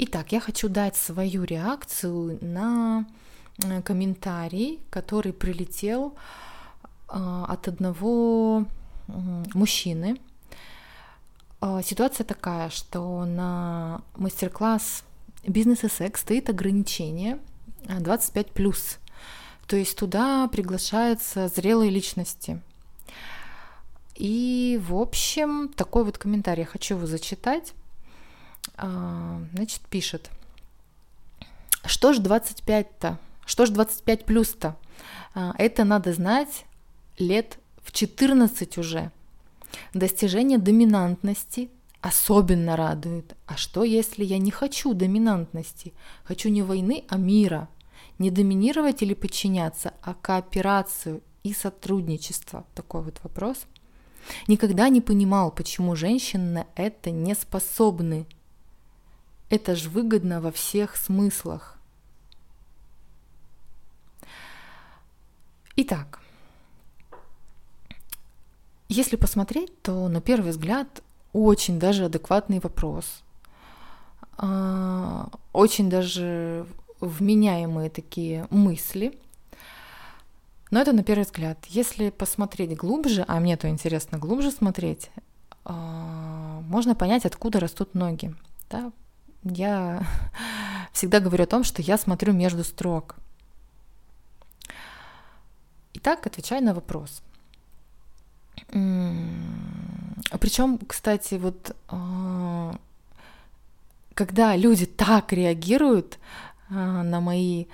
Итак, я хочу дать свою реакцию на э, комментарий, который прилетел а, от одного мужчины. А, ситуация такая, что на мастер-класс «Бизнес и секс» стоит ограничение 25+. То есть туда приглашаются зрелые личности. И, в общем, такой вот комментарий я хочу его зачитать. А, значит, пишет. Что ж 25-то? Что ж 25 плюс-то? А, это надо знать лет в 14 уже. Достижение доминантности особенно радует. А что, если я не хочу доминантности? Хочу не войны, а мира. Не доминировать или подчиняться, а кооперацию и сотрудничество. Такой вот вопрос. Никогда не понимал, почему женщины на это не способны. Это же выгодно во всех смыслах. Итак, если посмотреть, то на первый взгляд очень даже адекватный вопрос. А, очень даже вменяемые такие мысли. Но это на первый взгляд. Если посмотреть глубже, а мне то интересно глубже смотреть, а, можно понять, откуда растут ноги. Да? Я всегда говорю о том, что я смотрю между строк. Итак, отвечаю на вопрос. Причем, кстати, вот а, когда люди так реагируют а, на мои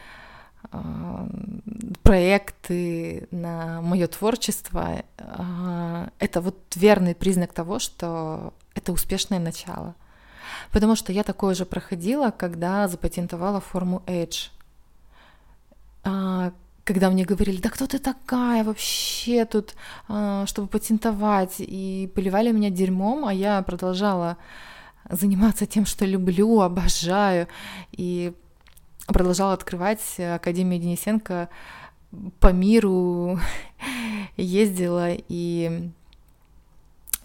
а, проекты, на мое творчество, это вот верный признак того, что это успешное начало. Потому что я такое же проходила, когда запатентовала форму Edge. А, когда мне говорили, да кто ты такая вообще тут, а, чтобы патентовать, и поливали меня дерьмом, а я продолжала заниматься тем, что люблю, обожаю, и продолжала открывать Академию Денисенко по миру, ездила и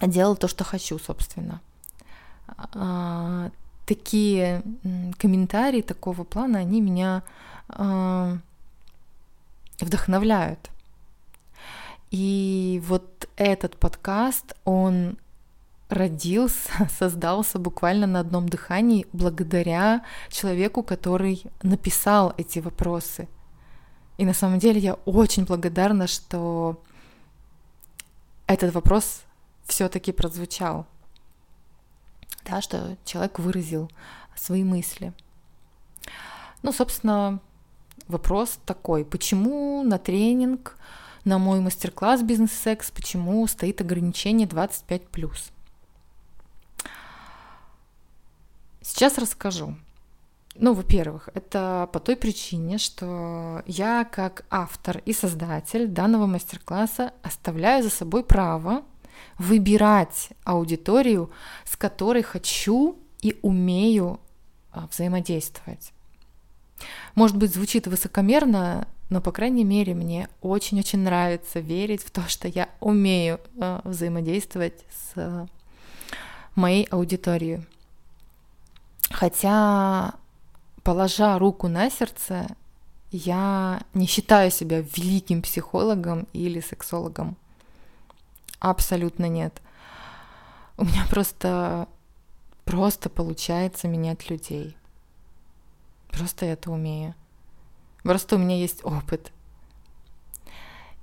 делала то, что хочу, собственно. А, такие комментарии такого плана, они меня а, вдохновляют. И вот этот подкаст, он родился, создался буквально на одном дыхании благодаря человеку, который написал эти вопросы. И на самом деле я очень благодарна, что этот вопрос все-таки прозвучал да, что человек выразил свои мысли. Ну, собственно, вопрос такой, почему на тренинг, на мой мастер-класс бизнес-секс, почему стоит ограничение 25+. Сейчас расскажу. Ну, во-первых, это по той причине, что я как автор и создатель данного мастер-класса оставляю за собой право выбирать аудиторию, с которой хочу и умею а, взаимодействовать. Может быть, звучит высокомерно, но, по крайней мере, мне очень-очень нравится верить в то, что я умею а, взаимодействовать с моей аудиторией. Хотя, положа руку на сердце, я не считаю себя великим психологом или сексологом. Абсолютно нет. У меня просто, просто получается менять людей. Просто я это умею. Просто у меня есть опыт.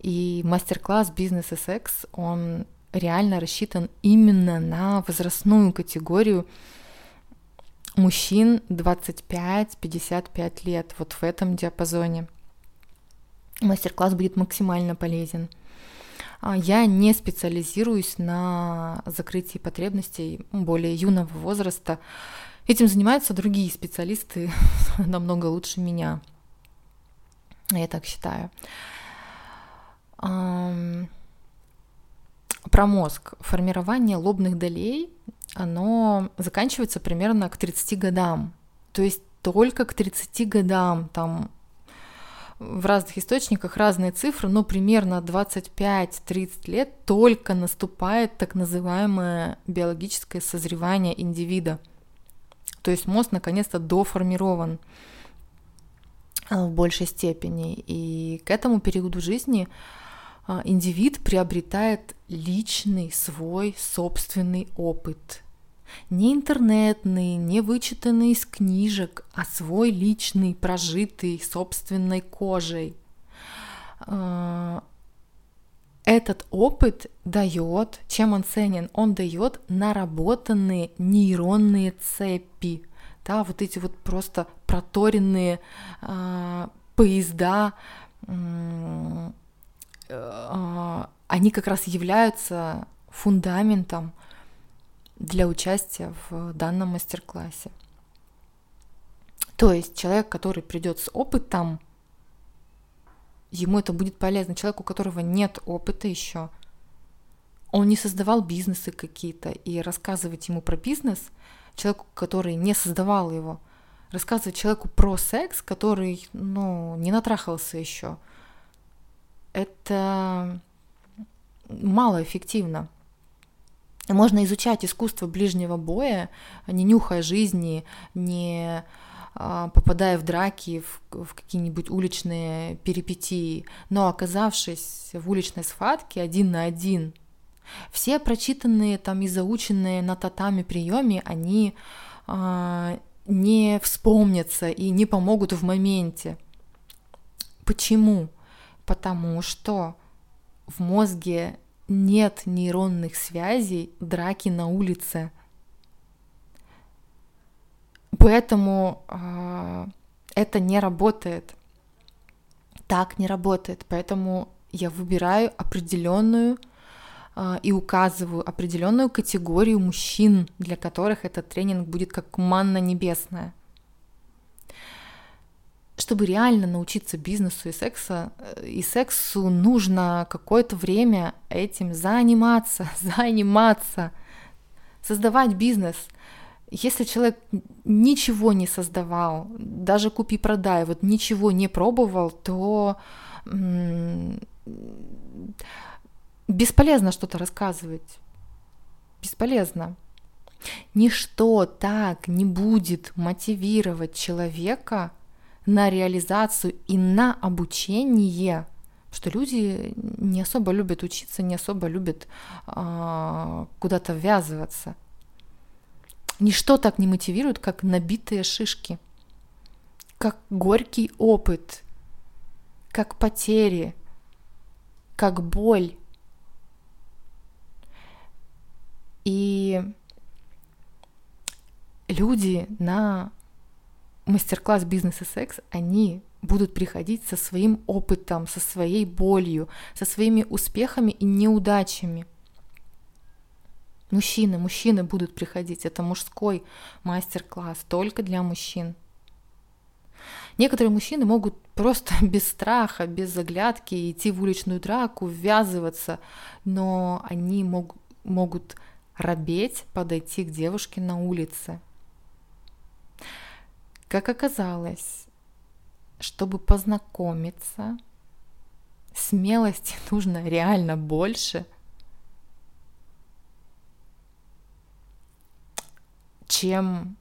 И мастер-класс «Бизнес и секс», он реально рассчитан именно на возрастную категорию мужчин 25-55 лет, вот в этом диапазоне. Мастер-класс будет максимально полезен – я не специализируюсь на закрытии потребностей более юного возраста. Этим занимаются другие специалисты намного лучше меня. Я так считаю. Про мозг. Формирование лобных долей, оно заканчивается примерно к 30 годам. То есть только к 30 годам, там в разных источниках разные цифры, но примерно 25-30 лет только наступает так называемое биологическое созревание индивида. То есть мозг наконец-то доформирован в большей степени. И к этому периоду жизни индивид приобретает личный свой собственный опыт. Не интернетный, не вычитанный из книжек, а свой личный, прожитый собственной кожей. А, этот опыт дает, чем он ценен? Он дает наработанные нейронные цепи, да, вот эти вот просто проторенные э, поезда, э, они как раз являются фундаментом для участия в данном мастер-классе. То есть человек, который придет с опытом, ему это будет полезно. Человек, у которого нет опыта еще, он не создавал бизнесы какие-то, и рассказывать ему про бизнес, человеку, который не создавал его, рассказывать человеку про секс, который, ну, не натрахался еще, это малоэффективно. Можно изучать искусство ближнего боя, не нюхая жизни, не а, попадая в драки, в, в какие-нибудь уличные перипетии, но оказавшись в уличной схватке один на один, все прочитанные там и заученные на татами приемы, они а, не вспомнятся и не помогут в моменте. Почему? Потому что в мозге нет нейронных связей драки на улице. Поэтому э, это не работает. Так не работает. Поэтому я выбираю определенную э, и указываю определенную категорию мужчин, для которых этот тренинг будет как манна небесная чтобы реально научиться бизнесу и, секса, э, и сексу, нужно какое-то время этим заниматься, заниматься, создавать бизнес. Если человек ничего не создавал, даже купи-продай, вот ничего не пробовал, то бесполезно что-то рассказывать. Бесполезно. Ничто так не будет мотивировать человека на реализацию и на обучение, что люди не особо любят учиться, не особо любят э, куда-то ввязываться. Ничто так не мотивирует, как набитые шишки, как горький опыт, как потери, как боль. И люди на мастер-класс «Бизнес и секс», они будут приходить со своим опытом, со своей болью, со своими успехами и неудачами. Мужчины, мужчины будут приходить. Это мужской мастер-класс только для мужчин. Некоторые мужчины могут просто без страха, без заглядки идти в уличную драку, ввязываться, но они мог, могут робеть подойти к девушке на улице, как оказалось, чтобы познакомиться, смелости нужно реально больше, чем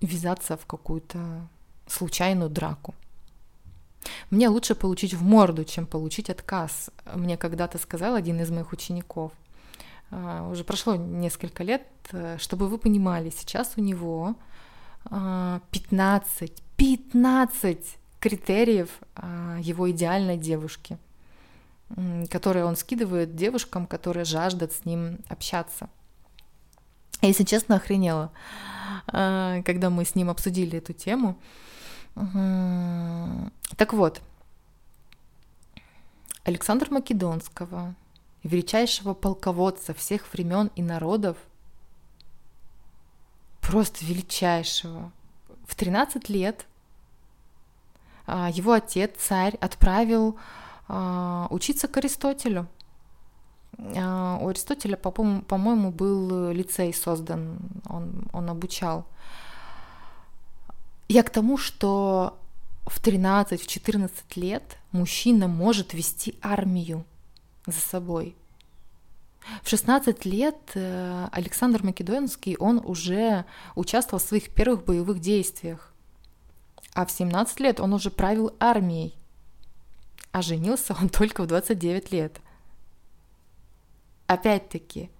ввязаться в какую-то случайную драку. Мне лучше получить в морду, чем получить отказ. Мне когда-то сказал один из моих учеников – уже прошло несколько лет, э, чтобы вы понимали, сейчас у него 15, а, 15 критериев а, его идеальной девушки, которые он скидывает девушкам, которые жаждут с ним общаться. Если честно, охренела, когда мы с ним обсудили эту тему. Так вот, Александр Македонского, величайшего полководца всех времен и народов, просто величайшего. В 13 лет а, его отец, царь, отправил а, учиться к Аристотелю. А, у Аристотеля, по-моему, был лицей создан, он, он обучал. Я к тому, что в 13-14 лет мужчина может вести армию за собой. В 16 лет э, Александр Македонский, он уже участвовал в своих первых боевых действиях. А в 17 лет он уже правил армией. А женился он только в 29 лет. Опять-таки,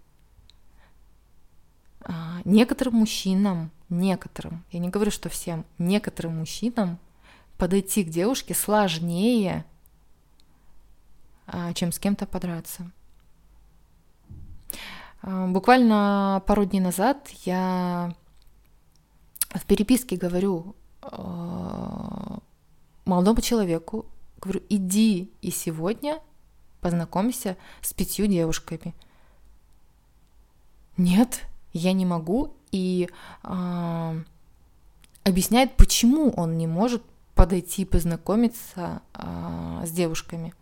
а, некоторым мужчинам, некоторым, я не говорю, что всем, некоторым мужчинам подойти к девушке сложнее, чем с кем-то подраться. А, буквально пару дней назад я в переписке говорю молодому человеку, говорю, иди и сегодня познакомься с пятью девушками. Нет, я не могу, и э, объясняет, почему он не может подойти и познакомиться э, с девушками.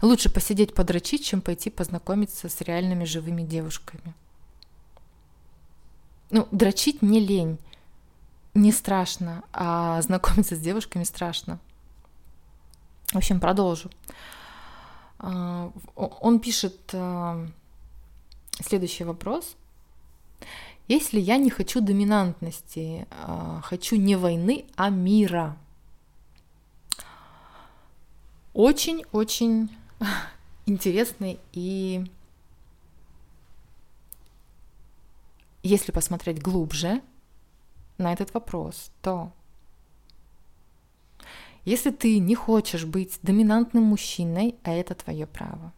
Лучше посидеть подрочить, чем пойти познакомиться с реальными живыми девушками. Ну, дрочить не лень, не страшно, а знакомиться с девушками страшно. В общем, продолжу. Он пишет следующий вопрос. Если я не хочу доминантности, а, хочу не войны, а мира. Очень-очень интересный и если посмотреть глубже на этот вопрос, то если ты не хочешь быть доминантным мужчиной, а это твое право,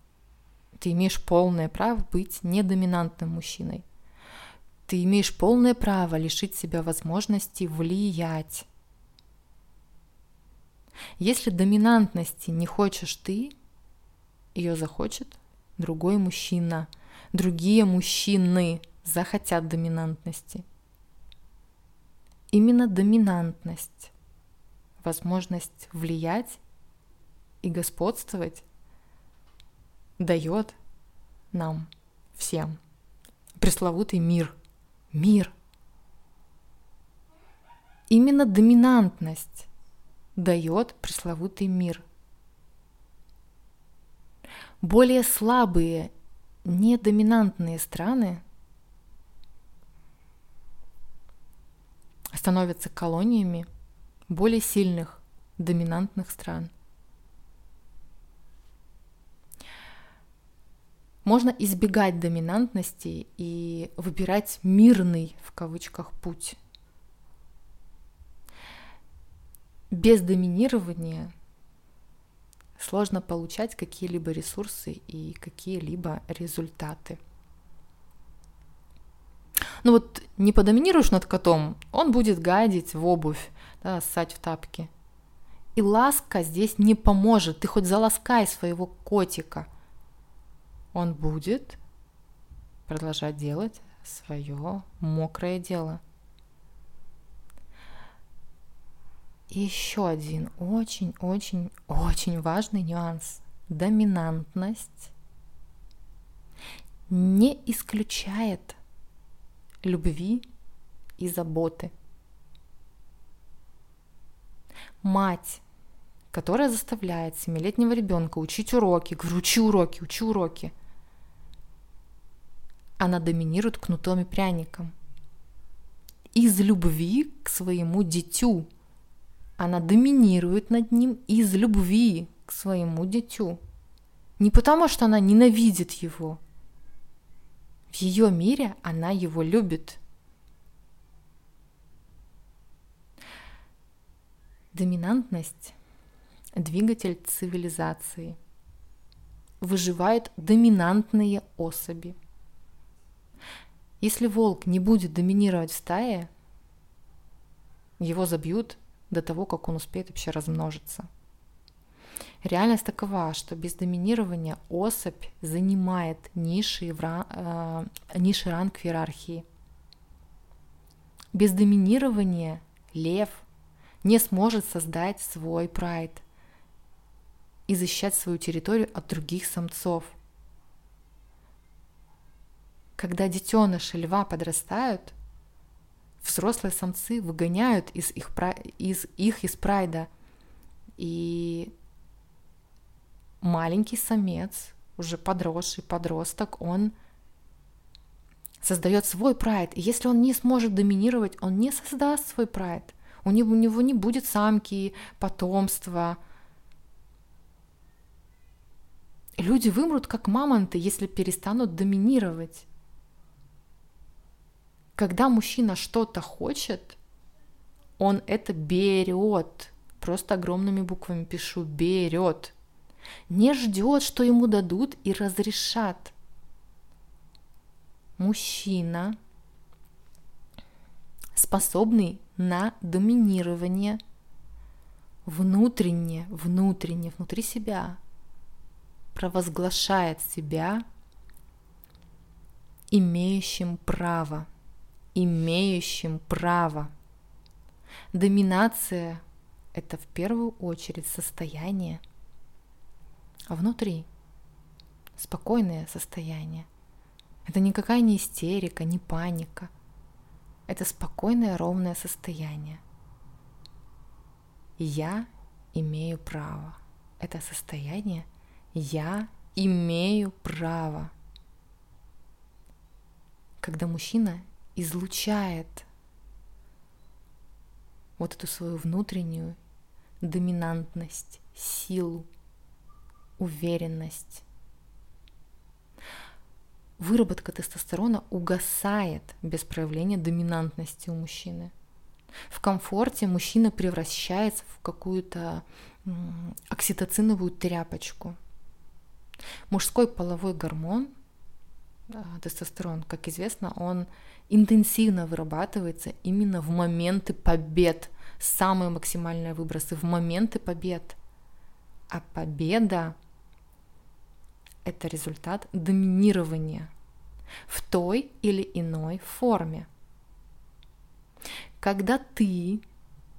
ты имеешь полное право быть недоминантным мужчиной. Ты имеешь полное право лишить себя возможности влиять. Если доминантности не хочешь ты, ее захочет другой мужчина. Другие мужчины захотят доминантности. Именно доминантность, возможность влиять и господствовать дает нам всем пресловутый мир – мир. Именно доминантность дает пресловутый мир. Более слабые, недоминантные страны становятся колониями более сильных доминантных стран – Можно избегать доминантности и выбирать мирный в кавычках путь. Без доминирования сложно получать какие-либо ресурсы и какие-либо результаты. Ну вот не подоминируешь над котом, он будет гадить в обувь, да, ссать в тапки. И ласка здесь не поможет. Ты хоть заласкай своего котика – он будет продолжать делать свое мокрое дело. Еще один очень-очень-очень важный нюанс. Доминантность не исключает любви и заботы. Мать, которая заставляет семилетнего ребенка учить уроки, говорю, учи уроки, учи уроки – она доминирует кнутом и пряником. Из любви к своему дитю. Она доминирует над ним из любви к своему дитю. Не потому, что она ненавидит его. В ее мире она его любит. Доминантность – двигатель цивилизации. Выживают доминантные особи – если волк не будет доминировать в стае, его забьют до того, как он успеет вообще размножиться. Реальность такова, что без доминирования особь занимает низший, в, э, низший ранг в иерархии. Без доминирования лев не сможет создать свой прайд и защищать свою территорию от других самцов – когда детеныши льва подрастают, взрослые самцы выгоняют из их, из их из прайда. И маленький самец уже подросший подросток, он создает свой прайд. И если он не сможет доминировать, он не создаст свой прайд. У него, не будет самки, потомства. Люди вымрут как мамонты, если перестанут доминировать. Когда мужчина что-то хочет, он это берет. Просто огромными буквами пишу берет. Не ждет, что ему дадут и разрешат. Мужчина, способный на доминирование внутренне, внутренне, внутри себя, провозглашает себя имеющим право, имеющим право. Доминация – это в первую очередь состояние внутри, спокойное состояние. Это никакая не истерика, не паника. Это спокойное, ровное состояние. Я имею право. Это состояние я имею право. Когда мужчина излучает вот эту свою внутреннюю доминантность, силу, уверенность. Выработка тестостерона угасает без проявления доминантности у мужчины. В комфорте мужчина превращается в какую-то окситоциновую тряпочку. Мужской половой гормон, тестостерон, как известно, он интенсивно вырабатывается именно в моменты побед, самые максимальные выбросы в моменты побед. А победа – это результат доминирования в той или иной форме. Когда ты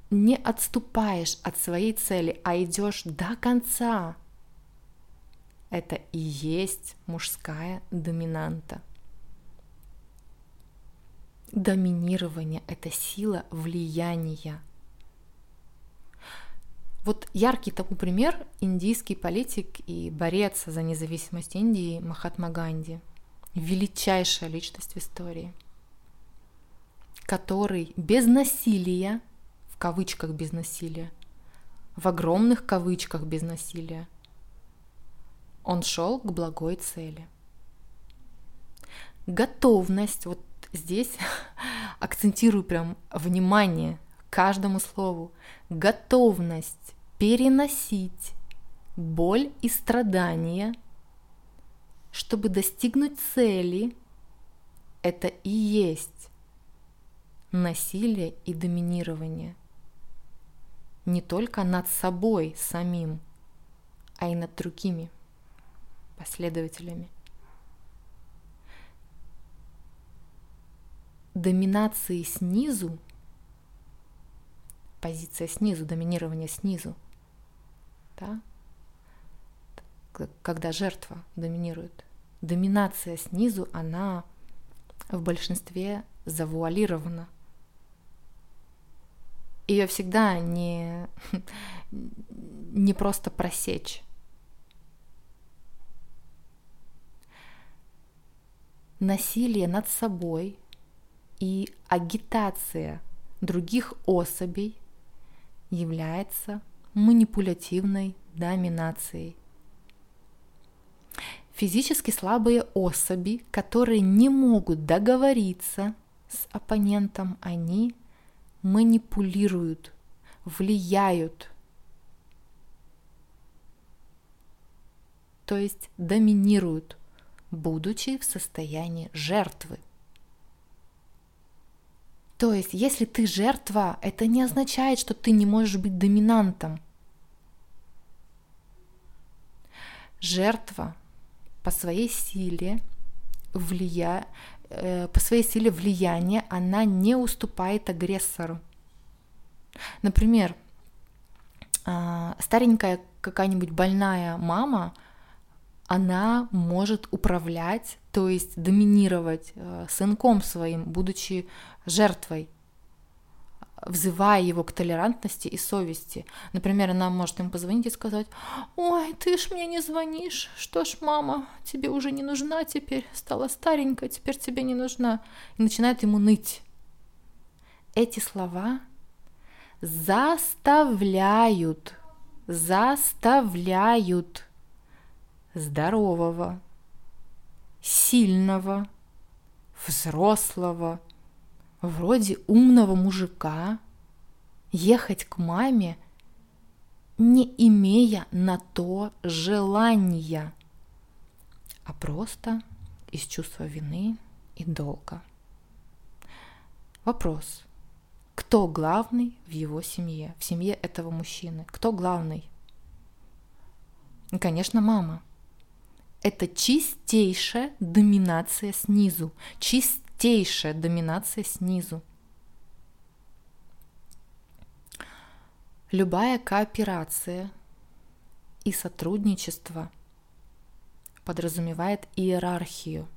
не отступаешь от своей цели, а идешь до конца, это и есть мужская доминанта. Доминирование – это сила влияния. Вот яркий тому пример – индийский политик и борец за независимость Индии Махатма Ганди. Величайшая личность в истории, который без насилия, в кавычках без насилия, в огромных кавычках без насилия, он шел к благой цели. Готовность, вот здесь акцентирую прям внимание каждому слову, готовность переносить боль и страдания, чтобы достигнуть цели, это и есть насилие и доминирование. Не только над собой самим, а и над другими последователями. Доминации снизу, позиция снизу, доминирование снизу, да? когда жертва доминирует. Доминация снизу, она в большинстве завуалирована. Ее всегда не, не просто просечь. Насилие над собой и агитация других особей является манипулятивной доминацией. Физически слабые особи, которые не могут договориться с оппонентом, они манипулируют, влияют, то есть доминируют – будучи в состоянии жертвы. То есть, если ты жертва, это не означает, что ты не можешь быть доминантом. Жертва по своей силе влия... Э, по своей силе влияния она не уступает агрессору. Например, а, старенькая какая-нибудь больная мама – она может управлять, то есть доминировать э, сынком своим, будучи жертвой. взывая его к толерантности и совести. Например, она может ему позвонить и сказать, ой, ты ж мне не звонишь, что ж, мама, тебе уже не нужна теперь, стала старенькая, теперь тебе не нужна. И начинает ему ныть. Эти слова заставляют, заставляют здорового, сильного, взрослого, вроде умного мужика ехать к маме, не имея на то желания, а просто из чувства вины и долга. Вопрос. Кто главный в его семье, в семье этого мужчины? Кто главный? Конечно, мама. Это чистейшая доминация снизу, чистейшая доминация снизу. Любая кооперация и сотрудничество подразумевает иерархию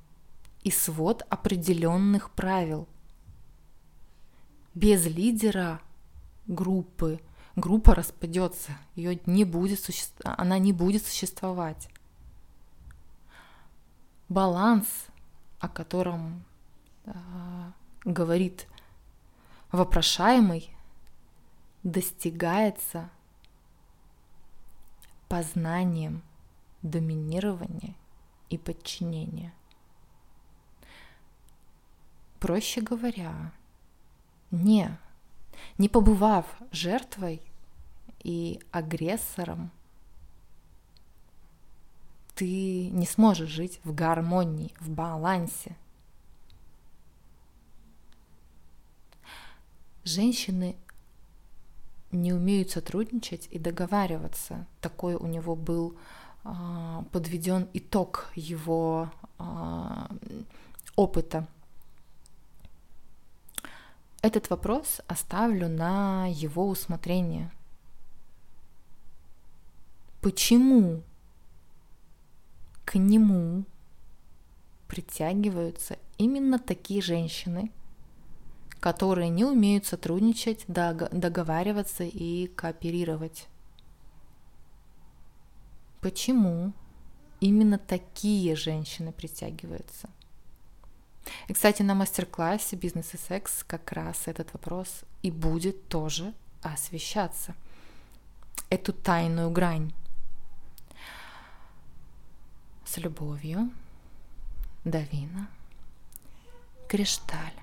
и свод определенных правил. Без лидера группы группа распадется, ее не будет суще... она не будет существовать. Баланс, о котором а, говорит вопрошаемый, достигается познанием доминирования и подчинения. Проще говоря, не, не побывав жертвой и агрессором, ты не сможешь жить в гармонии, в балансе – женщины не умеют сотрудничать и договариваться. Такой у него был а, подведен итог его а, опыта. Этот вопрос оставлю на его усмотрение. Почему к нему притягиваются именно такие женщины, которые не умеют сотрудничать, договариваться и кооперировать. Почему именно такие женщины притягиваются? И, кстати, на мастер-классе «Бизнес и секс» как раз этот вопрос и будет тоже освещаться. Эту тайную грань. С любовью, Давина, Кришталь.